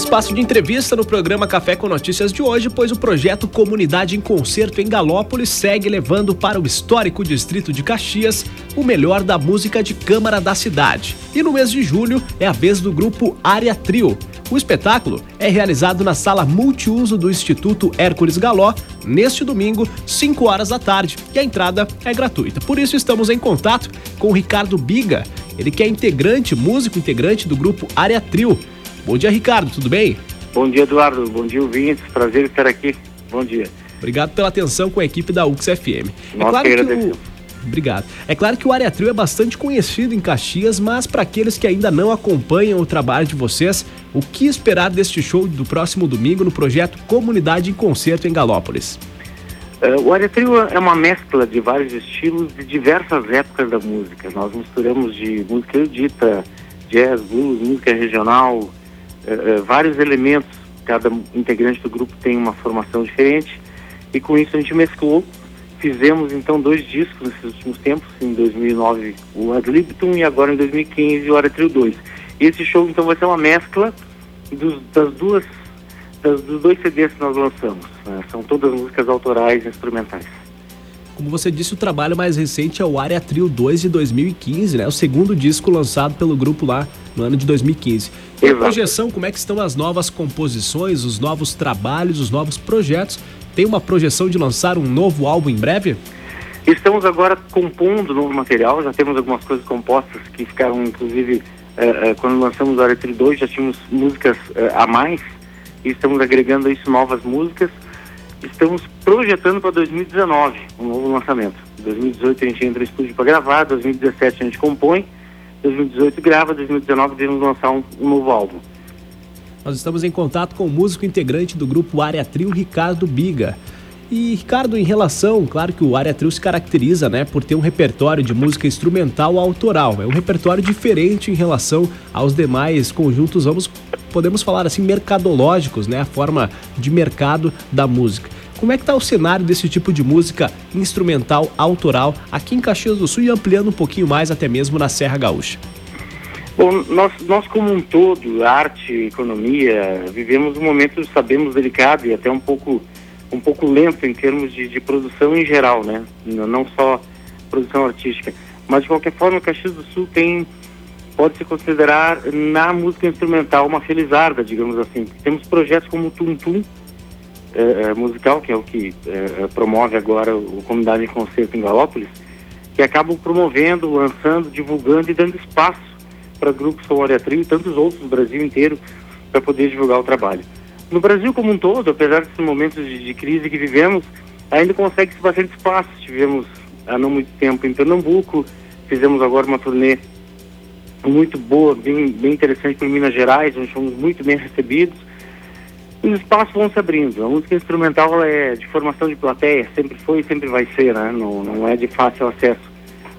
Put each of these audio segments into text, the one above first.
Espaço de entrevista no programa Café com Notícias de hoje, pois o projeto Comunidade em Concerto em Galópolis segue levando para o histórico distrito de Caxias o melhor da música de câmara da cidade. E no mês de julho é a vez do grupo Área Trio. O espetáculo é realizado na sala multiuso do Instituto Hércules Galó neste domingo, 5 horas da tarde, e a entrada é gratuita. Por isso estamos em contato com o Ricardo Biga, ele que é integrante, músico integrante do grupo Área Trio. Bom dia, Ricardo, tudo bem? Bom dia, Eduardo. Bom dia, ouvintes. Prazer estar aqui. Bom dia. Obrigado pela atenção com a equipe da UX FM. É claro que, que o... Obrigado. É claro que o Área Trio é bastante conhecido em Caxias, mas para aqueles que ainda não acompanham o trabalho de vocês, o que esperar deste show do próximo domingo no projeto Comunidade em Concerto em Galópolis? Uh, o Área Trio é uma mescla de vários estilos de diversas épocas da música. Nós misturamos de música erudita, jazz, blues, música regional, uh, vários elementos. Cada integrante do grupo tem uma formação diferente e com isso a gente mesclou. Fizemos então dois discos nesses últimos tempos, em 2009 o Ad Libitum e agora em 2015 o Área Trio 2. E esse show então vai ser uma mescla dos, das duas, das, dos dois CDs que nós lançamos. Né? São todas músicas autorais instrumentais. Como você disse, o trabalho mais recente é o Área Trio 2 de 2015, né? O segundo disco lançado pelo grupo lá no ano de 2015. E a projeção, como é que estão as novas composições, os novos trabalhos, os novos projetos? Tem uma projeção de lançar um novo álbum em breve? Estamos agora compondo novo material, já temos algumas coisas compostas que ficaram, inclusive, eh, eh, quando lançamos o Área Trio 2, já tínhamos músicas eh, a mais e estamos agregando isso novas músicas estamos projetando para 2019 um novo lançamento. Em 2018 a gente entra no estúdio para gravar, 2017 a gente compõe, 2018 grava, 2019 devemos lançar um, um, novo álbum. Nós estamos em contato com o músico integrante do grupo Área Trio, Ricardo Biga. E Ricardo, em relação, claro que o Área Trio se caracteriza, né, por ter um repertório de música instrumental autoral. É um repertório diferente em relação aos demais conjuntos, vamos podemos falar assim mercadológicos, né, a forma de mercado da música. Como é que está o cenário desse tipo de música instrumental autoral aqui em Caxias do Sul e ampliando um pouquinho mais até mesmo na Serra Gaúcha? Bom, nós, nós como um todo, arte, economia, vivemos um momento, sabemos, delicado e até um pouco um pouco lento em termos de, de produção em geral, né? Não só produção artística. Mas, de qualquer forma, o Caxias do Sul tem, pode se considerar na música instrumental uma felizarda, digamos assim. Temos projetos como o Tum Tum, é, é, musical, que é o que é, promove agora o Comunidade em Concerto em Galópolis, que acabam promovendo, lançando, divulgando e dando espaço para grupos como a Trio e tantos outros do Brasil inteiro para poder divulgar o trabalho. No Brasil como um todo, apesar desses momentos de, de crise que vivemos, ainda consegue-se bastante espaço. Tivemos há não muito tempo em Pernambuco, fizemos agora uma turnê muito boa, bem, bem interessante por Minas Gerais, onde fomos muito bem recebidos. Os espaços vão se abrindo. A música instrumental é de formação de plateia, sempre foi e sempre vai ser, né? Não, não é de fácil acesso.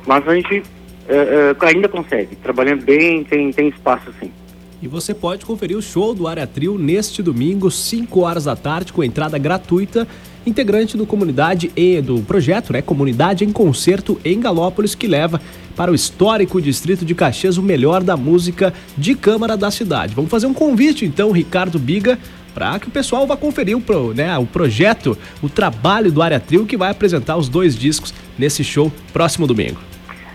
Mas a gente uh, uh, ainda consegue, trabalhando bem, tem, tem espaço sim. E você pode conferir o show do Área Trio neste domingo, 5 horas da tarde, com entrada gratuita. Integrante do comunidade e do projeto, né? Comunidade em Concerto em Galópolis, que leva para o histórico distrito de Caxias o melhor da música de câmara da cidade. Vamos fazer um convite, então, Ricardo Biga, para que o pessoal vá conferir o, né, o projeto, o trabalho do Área Trio, que vai apresentar os dois discos nesse show próximo domingo.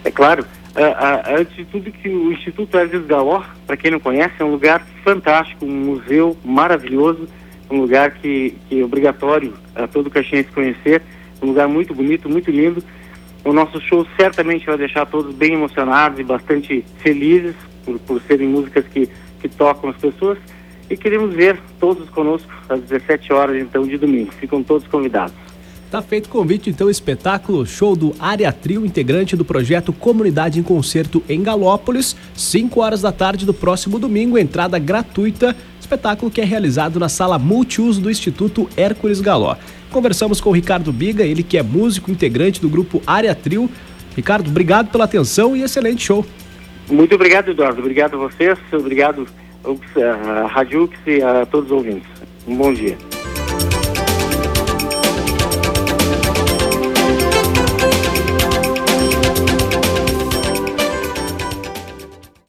É claro, Uh, antes de tudo, que o Instituto Aziz Galó, para quem não conhece, é um lugar fantástico, um museu maravilhoso, um lugar que, que é obrigatório a todo caxiense conhecer, um lugar muito bonito, muito lindo. O nosso show certamente vai deixar todos bem emocionados e bastante felizes por, por serem músicas que, que tocam as pessoas. E queremos ver todos conosco às 17 horas, então, de domingo. Ficam todos convidados. Tá feito o convite, então, espetáculo show do Área Trio, integrante do projeto Comunidade em Concerto em Galópolis, 5 horas da tarde do próximo domingo, entrada gratuita, espetáculo que é realizado na sala multiuso do Instituto Hércules Galó. Conversamos com o Ricardo Biga, ele que é músico integrante do grupo Área Trio. Ricardo, obrigado pela atenção e excelente show. Muito obrigado, Eduardo. Obrigado a vocês, obrigado Rádio Ux e a todos os ouvintes. Um bom dia.